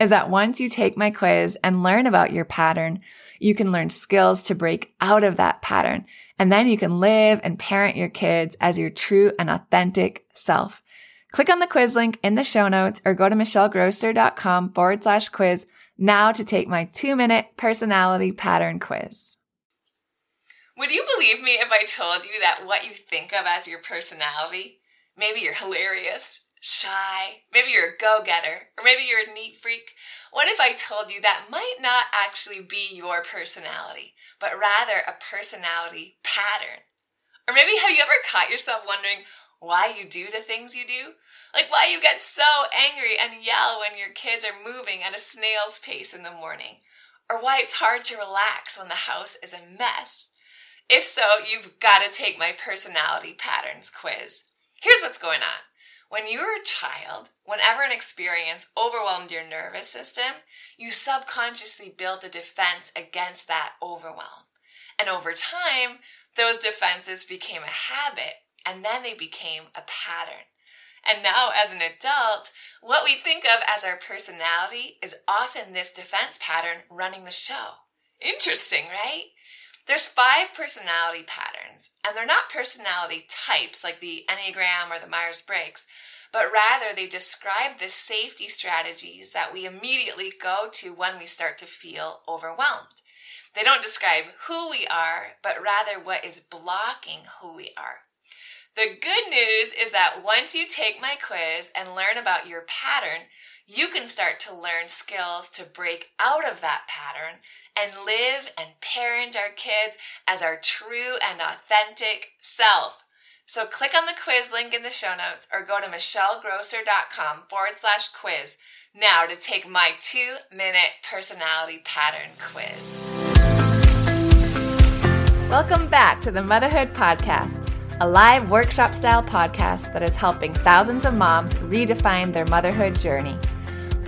is that once you take my quiz and learn about your pattern, you can learn skills to break out of that pattern. And then you can live and parent your kids as your true and authentic self. Click on the quiz link in the show notes or go to michellegrosser.com forward slash quiz now to take my two minute personality pattern quiz. Would you believe me if I told you that what you think of as your personality, maybe you're hilarious, shy, maybe you're a go getter, or maybe you're a neat freak? What if I told you that might not actually be your personality, but rather a personality pattern? Or maybe have you ever caught yourself wondering why you do the things you do? Like why you get so angry and yell when your kids are moving at a snail's pace in the morning. Or why it's hard to relax when the house is a mess. If so, you've got to take my personality patterns quiz. Here's what's going on. When you were a child, whenever an experience overwhelmed your nervous system, you subconsciously built a defense against that overwhelm. And over time, those defenses became a habit and then they became a pattern. And now, as an adult, what we think of as our personality is often this defense pattern running the show. Interesting, right? There's five personality patterns, and they're not personality types like the Enneagram or the Myers Briggs, but rather they describe the safety strategies that we immediately go to when we start to feel overwhelmed. They don't describe who we are, but rather what is blocking who we are. The good news is that once you take my quiz and learn about your pattern, you can start to learn skills to break out of that pattern and live and parent our kids as our true and authentic self. So click on the quiz link in the show notes or go to michellegrosser.com forward slash quiz now to take my two minute personality pattern quiz. Welcome back to the Motherhood Podcast a live workshop style podcast that is helping thousands of moms redefine their motherhood journey.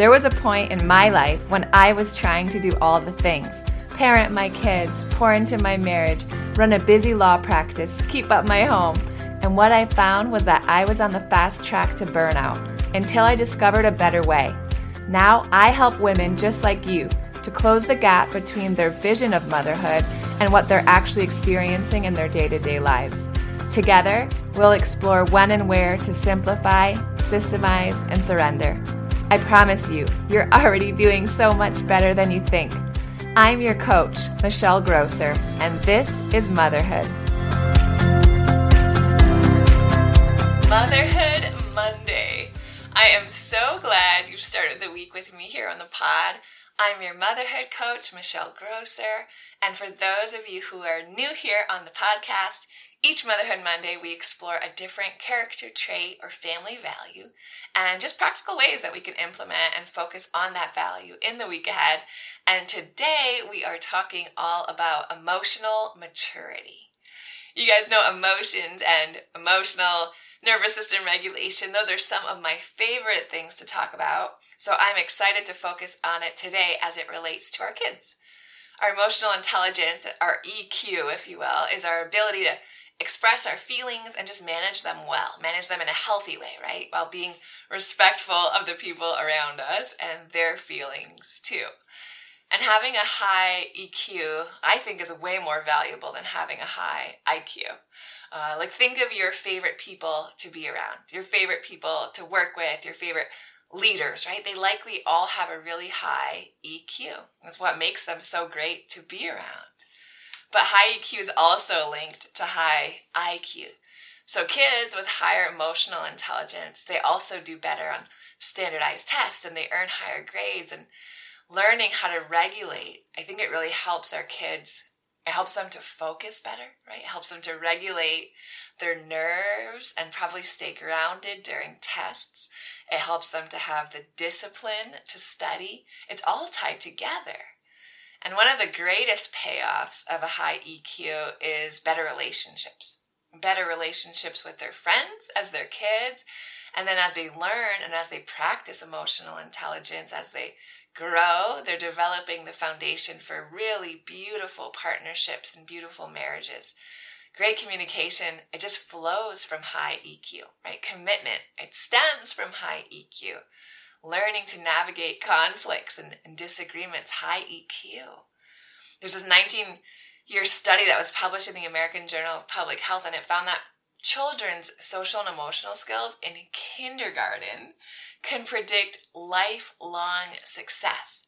There was a point in my life when I was trying to do all the things parent my kids, pour into my marriage, run a busy law practice, keep up my home. And what I found was that I was on the fast track to burnout until I discovered a better way. Now I help women just like you to close the gap between their vision of motherhood and what they're actually experiencing in their day to day lives. Together, we'll explore when and where to simplify, systemize, and surrender. I promise you, you're already doing so much better than you think. I'm your coach, Michelle Grosser, and this is Motherhood. Motherhood Monday. I am so glad you've started the week with me here on the pod. I'm your motherhood coach, Michelle Grosser. And for those of you who are new here on the podcast, each Motherhood Monday, we explore a different character trait or family value and just practical ways that we can implement and focus on that value in the week ahead. And today, we are talking all about emotional maturity. You guys know emotions and emotional nervous system regulation. Those are some of my favorite things to talk about. So I'm excited to focus on it today as it relates to our kids. Our emotional intelligence, our EQ, if you will, is our ability to express our feelings and just manage them well, manage them in a healthy way, right? While being respectful of the people around us and their feelings too. And having a high EQ, I think, is way more valuable than having a high IQ. Uh, like, think of your favorite people to be around, your favorite people to work with, your favorite leaders, right? They likely all have a really high EQ. That's what makes them so great to be around. But high EQ is also linked to high IQ. So kids with higher emotional intelligence, they also do better on standardized tests and they earn higher grades and learning how to regulate. I think it really helps our kids. It helps them to focus better, right? It helps them to regulate their nerves and probably stay grounded during tests. It helps them to have the discipline to study. It's all tied together. And one of the greatest payoffs of a high EQ is better relationships. Better relationships with their friends as their kids. And then as they learn and as they practice emotional intelligence, as they grow, they're developing the foundation for really beautiful partnerships and beautiful marriages. Great communication, it just flows from high EQ, right? Commitment, it stems from high EQ. Learning to navigate conflicts and, and disagreements, high EQ. There's this 19 year study that was published in the American Journal of Public Health, and it found that children's social and emotional skills in kindergarten can predict lifelong success.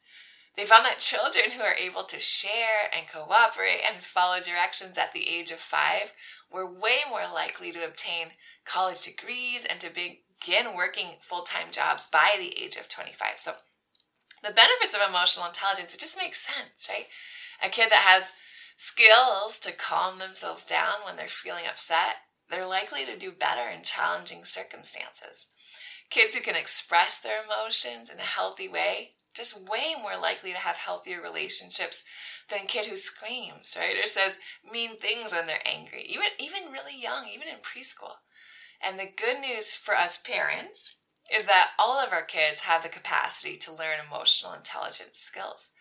They found that children who are able to share and cooperate and follow directions at the age of five were way more likely to obtain college degrees and to begin working full time jobs by the age of 25. So, the benefits of emotional intelligence, it just makes sense, right? A kid that has skills to calm themselves down when they're feeling upset, they're likely to do better in challenging circumstances. Kids who can express their emotions in a healthy way, just way more likely to have healthier relationships than a kid who screams, right? Or says mean things when they're angry, even even really young, even in preschool. And the good news for us parents is that all of our kids have the capacity to learn emotional intelligence skills.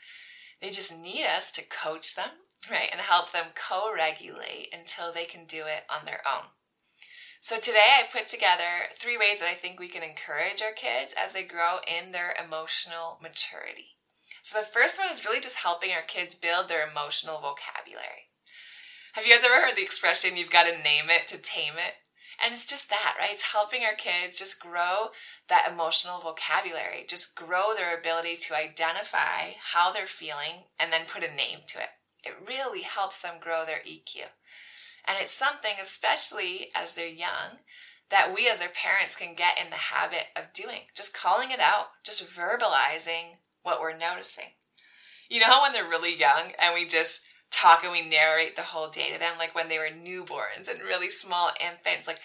They just need us to coach them, right, and help them co regulate until they can do it on their own. So today I put together three ways that I think we can encourage our kids as they grow in their emotional maturity. So the first one is really just helping our kids build their emotional vocabulary. Have you guys ever heard the expression, you've got to name it to tame it? And it's just that, right? It's helping our kids just grow that emotional vocabulary, just grow their ability to identify how they're feeling and then put a name to it. It really helps them grow their EQ. And it's something, especially as they're young, that we as their parents can get in the habit of doing. Just calling it out, just verbalizing what we're noticing. You know how when they're really young and we just talk and we narrate the whole day to them, like when they were newborns and really small infants, like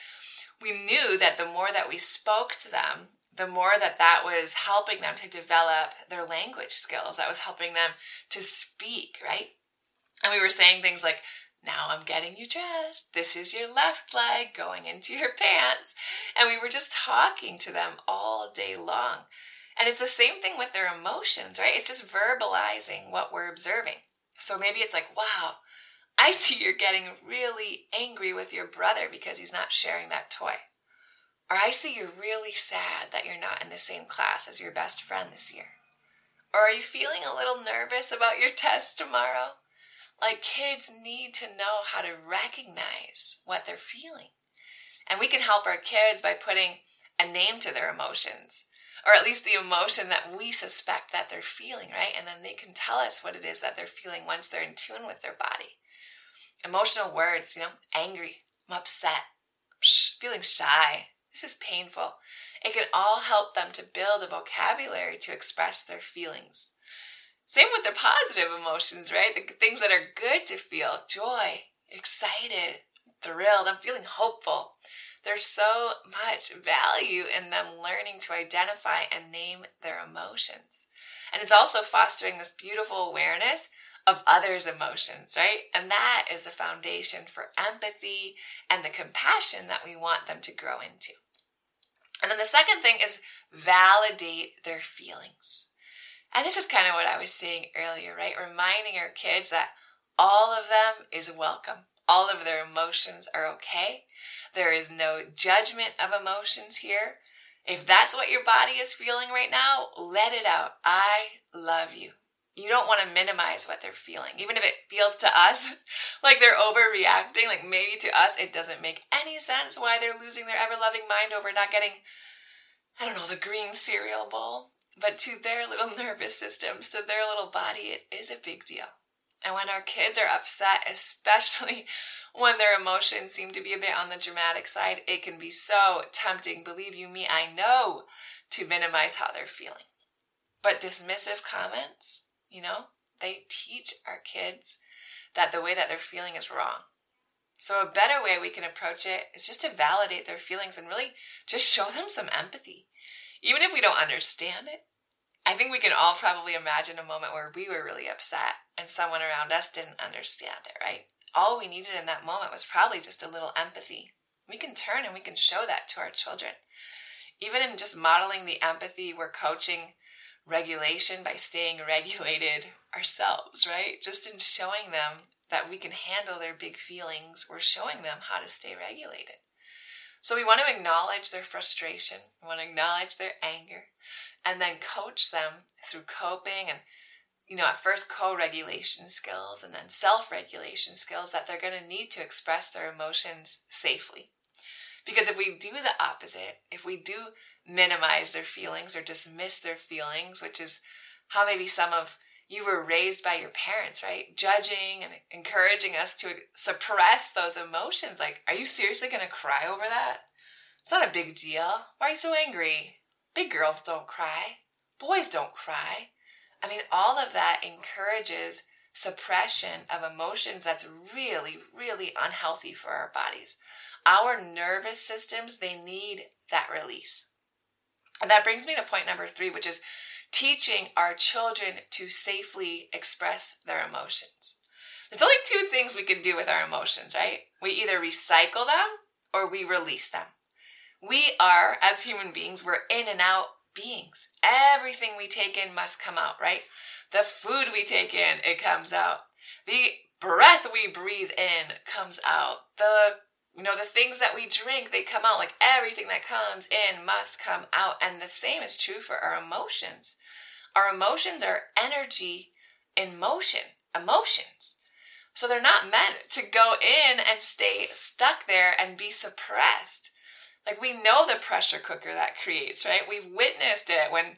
we knew that the more that we spoke to them, the more that that was helping them to develop their language skills, that was helping them to speak, right? And we were saying things like, now I'm getting you dressed. This is your left leg going into your pants. And we were just talking to them all day long. And it's the same thing with their emotions, right? It's just verbalizing what we're observing. So maybe it's like, wow, I see you're getting really angry with your brother because he's not sharing that toy. Or I see you're really sad that you're not in the same class as your best friend this year. Or are you feeling a little nervous about your test tomorrow? Like kids need to know how to recognize what they're feeling. And we can help our kids by putting a name to their emotions, or at least the emotion that we suspect that they're feeling, right? And then they can tell us what it is that they're feeling once they're in tune with their body. Emotional words, you know, angry, I'm upset, feeling shy, this is painful. It can all help them to build a vocabulary to express their feelings. Same with the positive emotions, right? The things that are good to feel joy, excited, thrilled. I'm feeling hopeful. There's so much value in them learning to identify and name their emotions. And it's also fostering this beautiful awareness of others' emotions, right? And that is the foundation for empathy and the compassion that we want them to grow into. And then the second thing is validate their feelings. And this is kind of what I was saying earlier, right? Reminding our kids that all of them is welcome. All of their emotions are okay. There is no judgment of emotions here. If that's what your body is feeling right now, let it out. I love you. You don't want to minimize what they're feeling, even if it feels to us like they're overreacting. Like maybe to us, it doesn't make any sense why they're losing their ever loving mind over not getting, I don't know, the green cereal bowl. But to their little nervous systems, to their little body, it is a big deal. And when our kids are upset, especially when their emotions seem to be a bit on the dramatic side, it can be so tempting, believe you me, I know, to minimize how they're feeling. But dismissive comments, you know, they teach our kids that the way that they're feeling is wrong. So, a better way we can approach it is just to validate their feelings and really just show them some empathy. Even if we don't understand it, I think we can all probably imagine a moment where we were really upset and someone around us didn't understand it, right? All we needed in that moment was probably just a little empathy. We can turn and we can show that to our children. Even in just modeling the empathy, we're coaching regulation by staying regulated ourselves, right? Just in showing them that we can handle their big feelings, we're showing them how to stay regulated. So we want to acknowledge their frustration, we want to acknowledge their anger, and then coach them through coping and you know, at first co regulation skills and then self regulation skills that they're going to need to express their emotions safely. Because if we do the opposite, if we do minimize their feelings or dismiss their feelings, which is how maybe some of you were raised by your parents, right? Judging and encouraging us to suppress those emotions. Like, are you seriously going to cry over that? It's not a big deal. Why are you so angry? Big girls don't cry. Boys don't cry. I mean, all of that encourages suppression of emotions that's really, really unhealthy for our bodies. Our nervous systems, they need that release. And that brings me to point number three, which is teaching our children to safely express their emotions. There's only two things we can do with our emotions, right? We either recycle them or we release them. We are, as human beings, we're in and out beings. Everything we take in must come out, right? The food we take in, it comes out. The breath we breathe in comes out. The you know, the things that we drink, they come out like everything that comes in must come out. And the same is true for our emotions. Our emotions are energy in motion, emotions. So they're not meant to go in and stay stuck there and be suppressed. Like we know the pressure cooker that creates, right? We've witnessed it when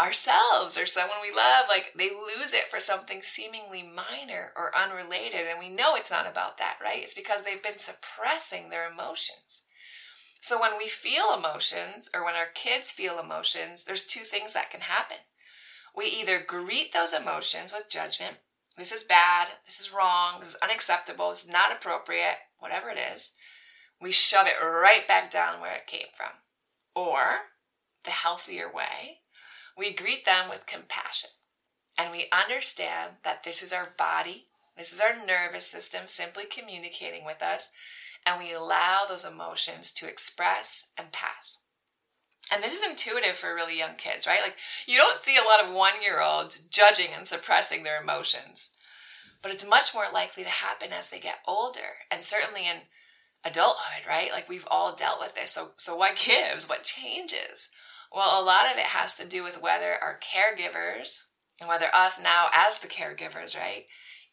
ourselves or someone we love, like they lose it for something seemingly minor or unrelated. And we know it's not about that, right? It's because they've been suppressing their emotions. So when we feel emotions or when our kids feel emotions, there's two things that can happen. We either greet those emotions with judgment. This is bad. This is wrong. This is unacceptable. This is not appropriate. Whatever it is we shove it right back down where it came from. Or, the healthier way, we greet them with compassion and we understand that this is our body, this is our nervous system simply communicating with us, and we allow those emotions to express and pass. And this is intuitive for really young kids, right? Like, you don't see a lot of one year olds judging and suppressing their emotions, but it's much more likely to happen as they get older. And certainly in adulthood, right? Like we've all dealt with this. So so what gives? What changes? Well, a lot of it has to do with whether our caregivers and whether us now as the caregivers, right,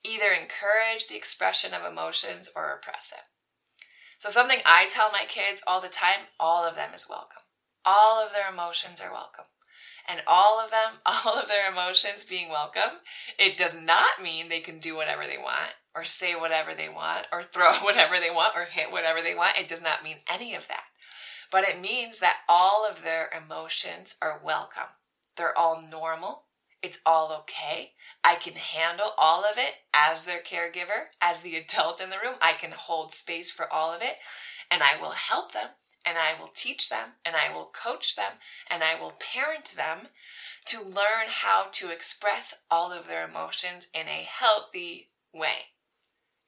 either encourage the expression of emotions or repress it. So something I tell my kids all the time, all of them is welcome. All of their emotions are welcome. And all of them, all of their emotions being welcome, it does not mean they can do whatever they want or say whatever they want or throw whatever they want or hit whatever they want. It does not mean any of that. But it means that all of their emotions are welcome. They're all normal. It's all okay. I can handle all of it as their caregiver, as the adult in the room. I can hold space for all of it and I will help them and I will teach them and I will coach them and I will parent them to learn how to express all of their emotions in a healthy way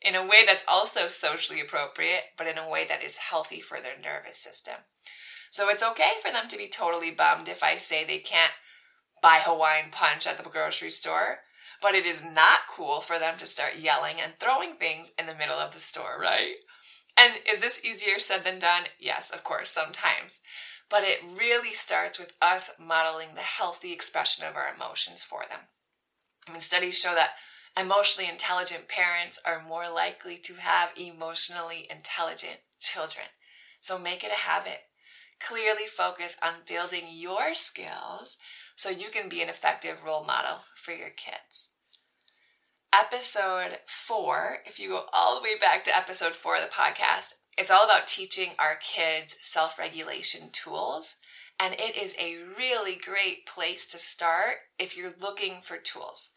in a way that's also socially appropriate, but in a way that is healthy for their nervous system. So it's okay for them to be totally bummed if I say they can't buy Hawaiian punch at the grocery store. But it is not cool for them to start yelling and throwing things in the middle of the store, right? And is this easier said than done? Yes, of course, sometimes. But it really starts with us modeling the healthy expression of our emotions for them. I mean, studies show that emotionally intelligent parents are more likely to have emotionally intelligent children. So make it a habit. Clearly focus on building your skills so you can be an effective role model for your kids episode four, if you go all the way back to episode four of the podcast, it's all about teaching our kids self regulation tools. And it is a really great place to start if you're looking for tools.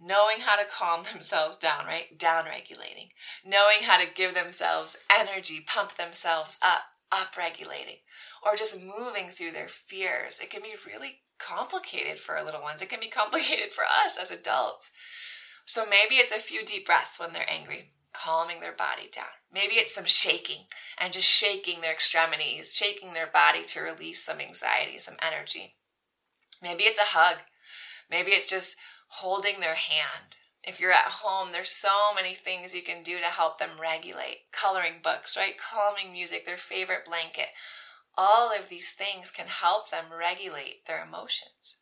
Knowing how to calm themselves down, right? Down regulating. Knowing how to give themselves energy, pump themselves up, up regulating. Or just moving through their fears. It can be really complicated for our little ones. It can be complicated for us as adults. So maybe it's a few deep breaths when they're angry, calming their body down. Maybe it's some shaking and just shaking their extremities, shaking their body to release some anxiety, some energy. Maybe it's a hug. Maybe it's just holding their hand. If you're at home, there's so many things you can do to help them regulate. Coloring books, right? Calming music, their favorite blanket. All of these things can help them regulate their emotions.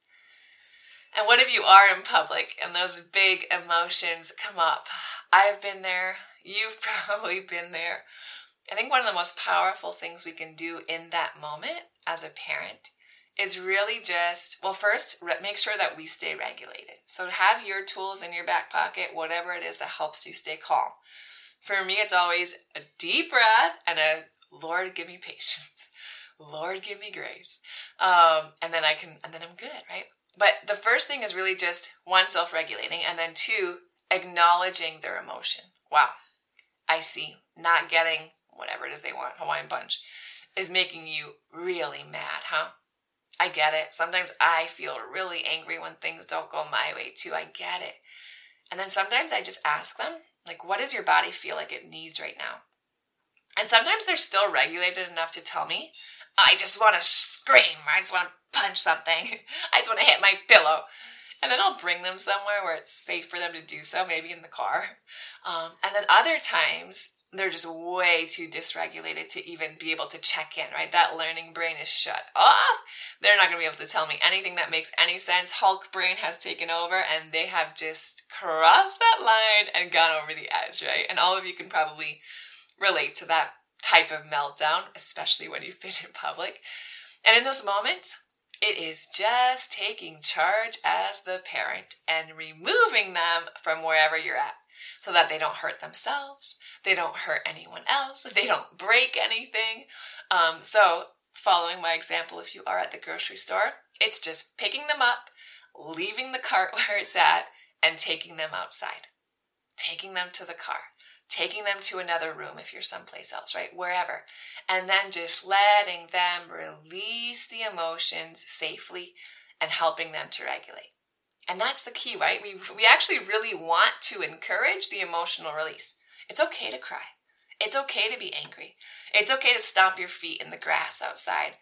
And what if you are in public and those big emotions come up? I've been there. You've probably been there. I think one of the most powerful things we can do in that moment as a parent is really just, well, first, make sure that we stay regulated. So have your tools in your back pocket, whatever it is that helps you stay calm. For me, it's always a deep breath and a Lord, give me patience. Lord, give me grace. Um, and then I can, and then I'm good, right? But the first thing is really just one, self regulating, and then two, acknowledging their emotion. Wow, I see. Not getting whatever it is they want, Hawaiian punch, is making you really mad, huh? I get it. Sometimes I feel really angry when things don't go my way, too. I get it. And then sometimes I just ask them, like, what does your body feel like it needs right now? And sometimes they're still regulated enough to tell me, I just want to scream. I just want to punch something. I just want to hit my pillow. And then I'll bring them somewhere where it's safe for them to do so, maybe in the car. Um, and then other times, they're just way too dysregulated to even be able to check in, right? That learning brain is shut off. They're not going to be able to tell me anything that makes any sense. Hulk brain has taken over and they have just crossed that line and gone over the edge, right? And all of you can probably relate to that type of meltdown, especially when you've been in public. And in those moments, it is just taking charge as the parent and removing them from wherever you're at so that they don't hurt themselves, they don't hurt anyone else, they don't break anything. Um, so, following my example, if you are at the grocery store, it's just picking them up, leaving the cart where it's at, and taking them outside, taking them to the car taking them to another room if you're someplace else, right? Wherever. And then just letting them release the emotions safely and helping them to regulate. And that's the key, right? We, we actually really want to encourage the emotional release. It's okay to cry. It's okay to be angry. It's okay to stomp your feet in the grass outside.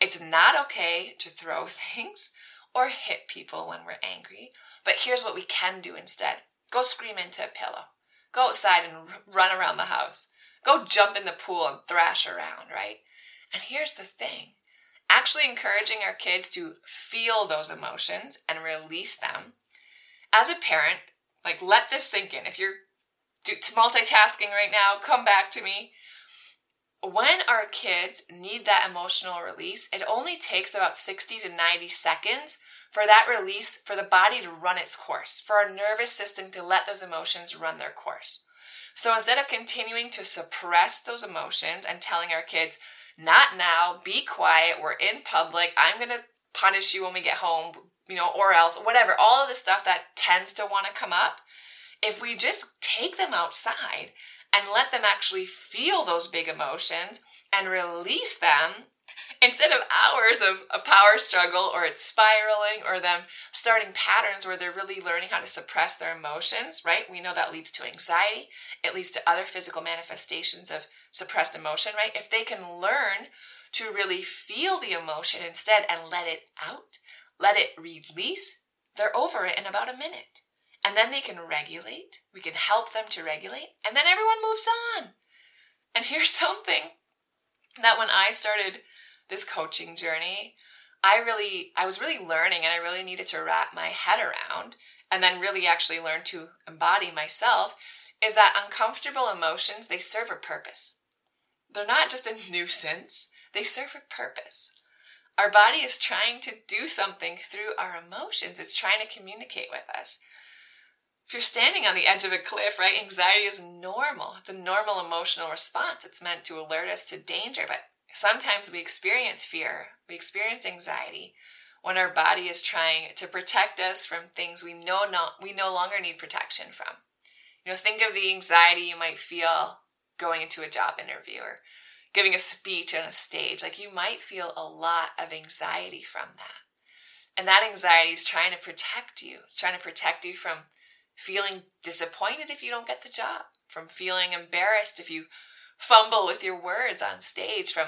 It's not okay to throw things or hit people when we're angry. But here's what we can do instead go scream into a pillow Go outside and run around the house. Go jump in the pool and thrash around, right? And here's the thing actually encouraging our kids to feel those emotions and release them. As a parent, like let this sink in. If you're multitasking right now, come back to me. When our kids need that emotional release, it only takes about 60 to 90 seconds for that release, for the body to run its course, for our nervous system to let those emotions run their course. So instead of continuing to suppress those emotions and telling our kids, not now, be quiet, we're in public, I'm going to punish you when we get home, you know, or else, whatever, all of the stuff that tends to want to come up, if we just take them outside and let them actually feel those big emotions and release them instead of hours of a power struggle or it's spiraling or them starting patterns where they're really learning how to suppress their emotions, right? We know that leads to anxiety. It leads to other physical manifestations of suppressed emotion, right? If they can learn to really feel the emotion instead and let it out, let it release, they're over it in about a minute. And then they can regulate. We can help them to regulate. And then everyone moves on. And here's something that when I started this coaching journey, I really, I was really learning and I really needed to wrap my head around and then really actually learn to embody myself is that uncomfortable emotions, they serve a purpose. They're not just a nuisance, they serve a purpose. Our body is trying to do something through our emotions. It's trying to communicate with us. If you're standing on the edge of a cliff, right, anxiety is normal. It's a normal emotional response. It's meant to alert us to danger, but sometimes we experience fear, we experience anxiety when our body is trying to protect us from things we know not we no longer need protection from. You know, think of the anxiety you might feel going into a job interview or giving a speech on a stage. Like you might feel a lot of anxiety from that. And that anxiety is trying to protect you. It's trying to protect you from feeling disappointed if you don't get the job, from feeling embarrassed if you fumble with your words on stage, from,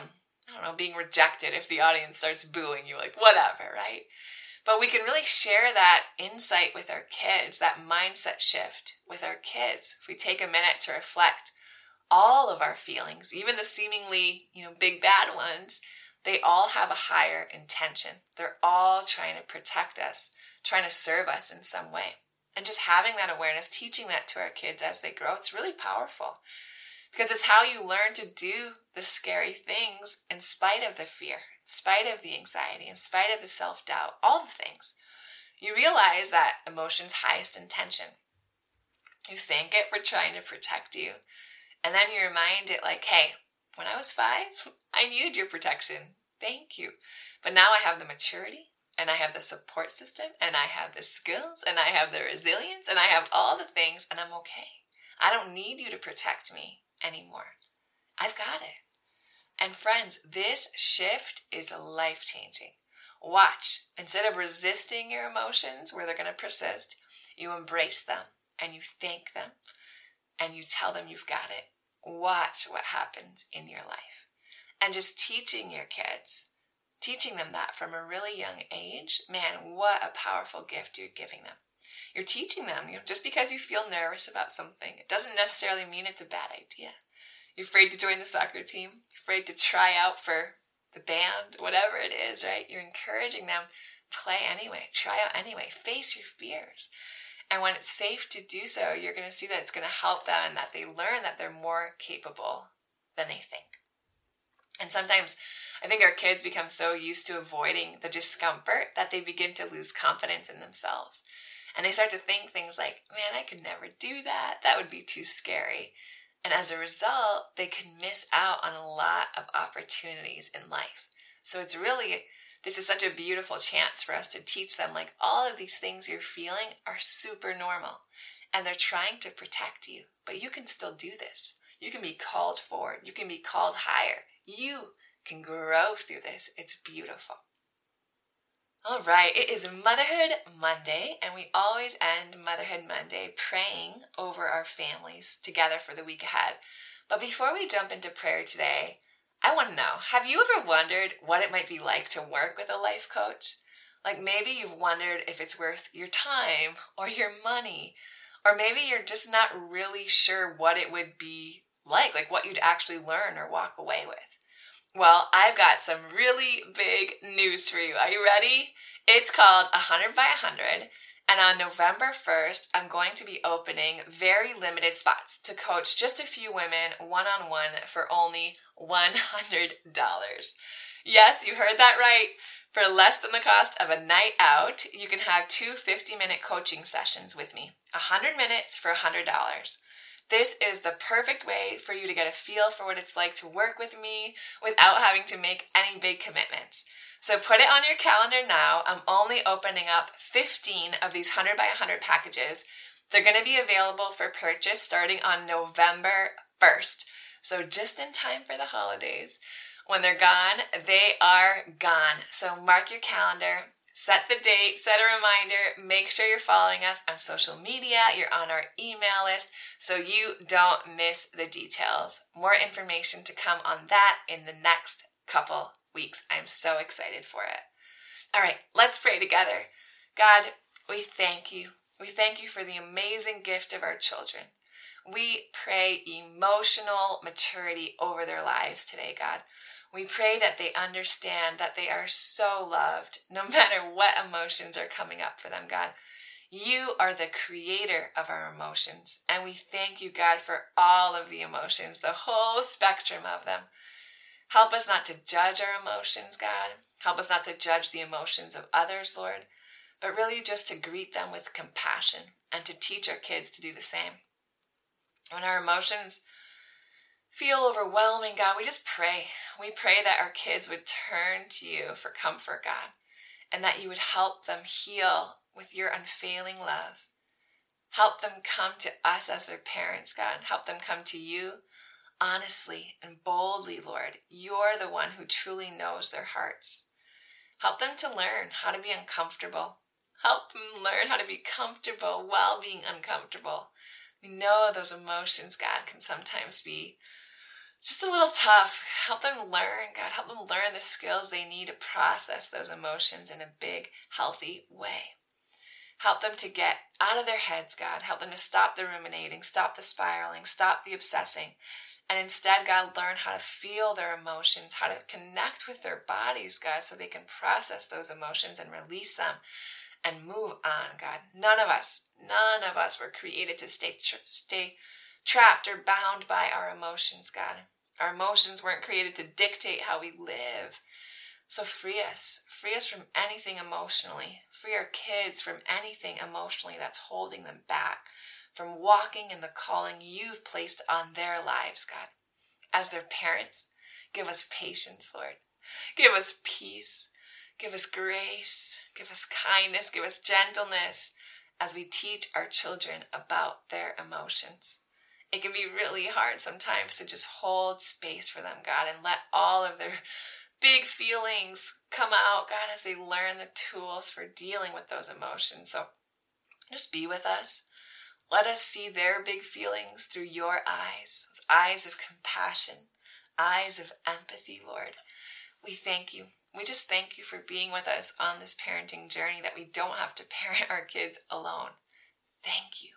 I don't know, being rejected if the audience starts booing you, like whatever, right? But we can really share that insight with our kids, that mindset shift with our kids. If we take a minute to reflect all of our feelings, even the seemingly, you know, big bad ones, they all have a higher intention. They're all trying to protect us, trying to serve us in some way. And just having that awareness, teaching that to our kids as they grow, it's really powerful because it's how you learn to do the scary things in spite of the fear, in spite of the anxiety, in spite of the self doubt, all the things. You realize that emotion's highest intention. You thank it for trying to protect you. And then you remind it, like, hey, when I was five, I needed your protection. Thank you. But now I have the maturity and I have the support system and I have the skills and I have the resilience and I have all the things and I'm okay. I don't need you to protect me anymore. I've got it. And friends, this shift is life changing. Watch. Instead of resisting your emotions where they're going to persist, you embrace them and you thank them and you tell them you've got it. Watch what happens in your life. And just teaching your kids teaching them that from a really young age, man, what a powerful gift you're giving them. You're teaching them, you know, just because you feel nervous about something, it doesn't necessarily mean it's a bad idea. You're afraid to join the soccer team, you're afraid to try out for the band, whatever it is, right? You're encouraging them play anyway, try out anyway, face your fears. And when it's safe to do so, you're going to see that it's going to help them and that they learn that they're more capable than they think. And sometimes I think our kids become so used to avoiding the discomfort that they begin to lose confidence in themselves. And they start to think things like, man, I could never do that. That would be too scary. And as a result, they can miss out on a lot of opportunities in life. So it's really, this is such a beautiful chance for us to teach them like all of these things you're feeling are super normal and they're trying to protect you. But you can still do this. You can be called forward. You can be called higher. You can grow through this. It's beautiful. All right, it is Motherhood Monday, and we always end Motherhood Monday praying over our families together for the week ahead. But before we jump into prayer today, I want to know have you ever wondered what it might be like to work with a life coach? Like maybe you've wondered if it's worth your time or your money, or maybe you're just not really sure what it would be like, like what you'd actually learn or walk away with. Well, I've got some really big news for you. Are you ready? It's called 100 by 100. And on November 1st, I'm going to be opening very limited spots to coach just a few women one on one for only $100. Yes, you heard that right. For less than the cost of a night out, you can have two 50 minute coaching sessions with me. 100 minutes for $100. This is the perfect way for you to get a feel for what it's like to work with me without having to make any big commitments. So put it on your calendar now. I'm only opening up 15 of these 100 by 100 packages. They're going to be available for purchase starting on November 1st. So just in time for the holidays. When they're gone, they are gone. So mark your calendar. Set the date, set a reminder, make sure you're following us on social media, you're on our email list so you don't miss the details. More information to come on that in the next couple weeks. I'm so excited for it. All right, let's pray together. God, we thank you. We thank you for the amazing gift of our children. We pray emotional maturity over their lives today, God. We pray that they understand that they are so loved no matter what emotions are coming up for them, God. You are the creator of our emotions, and we thank you, God, for all of the emotions, the whole spectrum of them. Help us not to judge our emotions, God. Help us not to judge the emotions of others, Lord, but really just to greet them with compassion and to teach our kids to do the same. When our emotions feel overwhelming, God, we just pray. We pray that our kids would turn to you for comfort, God, and that you would help them heal with your unfailing love. Help them come to us as their parents, God. Help them come to you honestly and boldly, Lord. You're the one who truly knows their hearts. Help them to learn how to be uncomfortable. Help them learn how to be comfortable while being uncomfortable. We know those emotions, God, can sometimes be just a little tough. Help them learn, God. Help them learn the skills they need to process those emotions in a big, healthy way. Help them to get out of their heads, God. Help them to stop the ruminating, stop the spiraling, stop the obsessing, and instead, God, learn how to feel their emotions, how to connect with their bodies, God, so they can process those emotions and release them and move on, God. None of us, none of us were created to stay, stay trapped or bound by our emotions, God. Our emotions weren't created to dictate how we live. So free us. Free us from anything emotionally. Free our kids from anything emotionally that's holding them back from walking in the calling you've placed on their lives, God. As their parents, give us patience, Lord. Give us peace. Give us grace. Give us kindness. Give us gentleness as we teach our children about their emotions. It can be really hard sometimes to just hold space for them, God, and let all of their big feelings come out, God, as they learn the tools for dealing with those emotions. So just be with us. Let us see their big feelings through your eyes, eyes of compassion, eyes of empathy, Lord. We thank you. We just thank you for being with us on this parenting journey that we don't have to parent our kids alone. Thank you.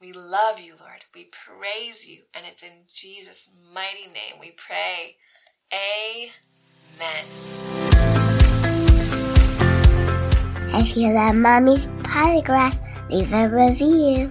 We love you, Lord. We praise you. And it's in Jesus' mighty name we pray. Amen. If you love Mommy's Polygraphs, leave a review.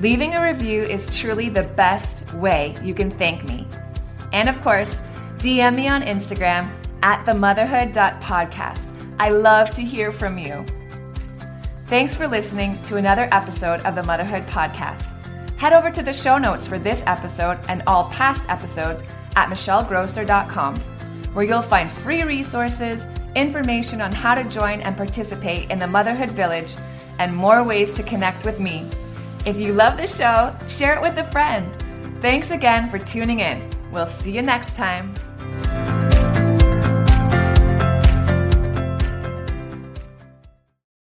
Leaving a review is truly the best way you can thank me. And of course, DM me on Instagram at themotherhood.podcast. I love to hear from you. Thanks for listening to another episode of the Motherhood Podcast. Head over to the show notes for this episode and all past episodes at michellegrosser.com, where you'll find free resources, information on how to join and participate in the Motherhood Village, and more ways to connect with me if you love the show, share it with a friend. Thanks again for tuning in. We'll see you next time.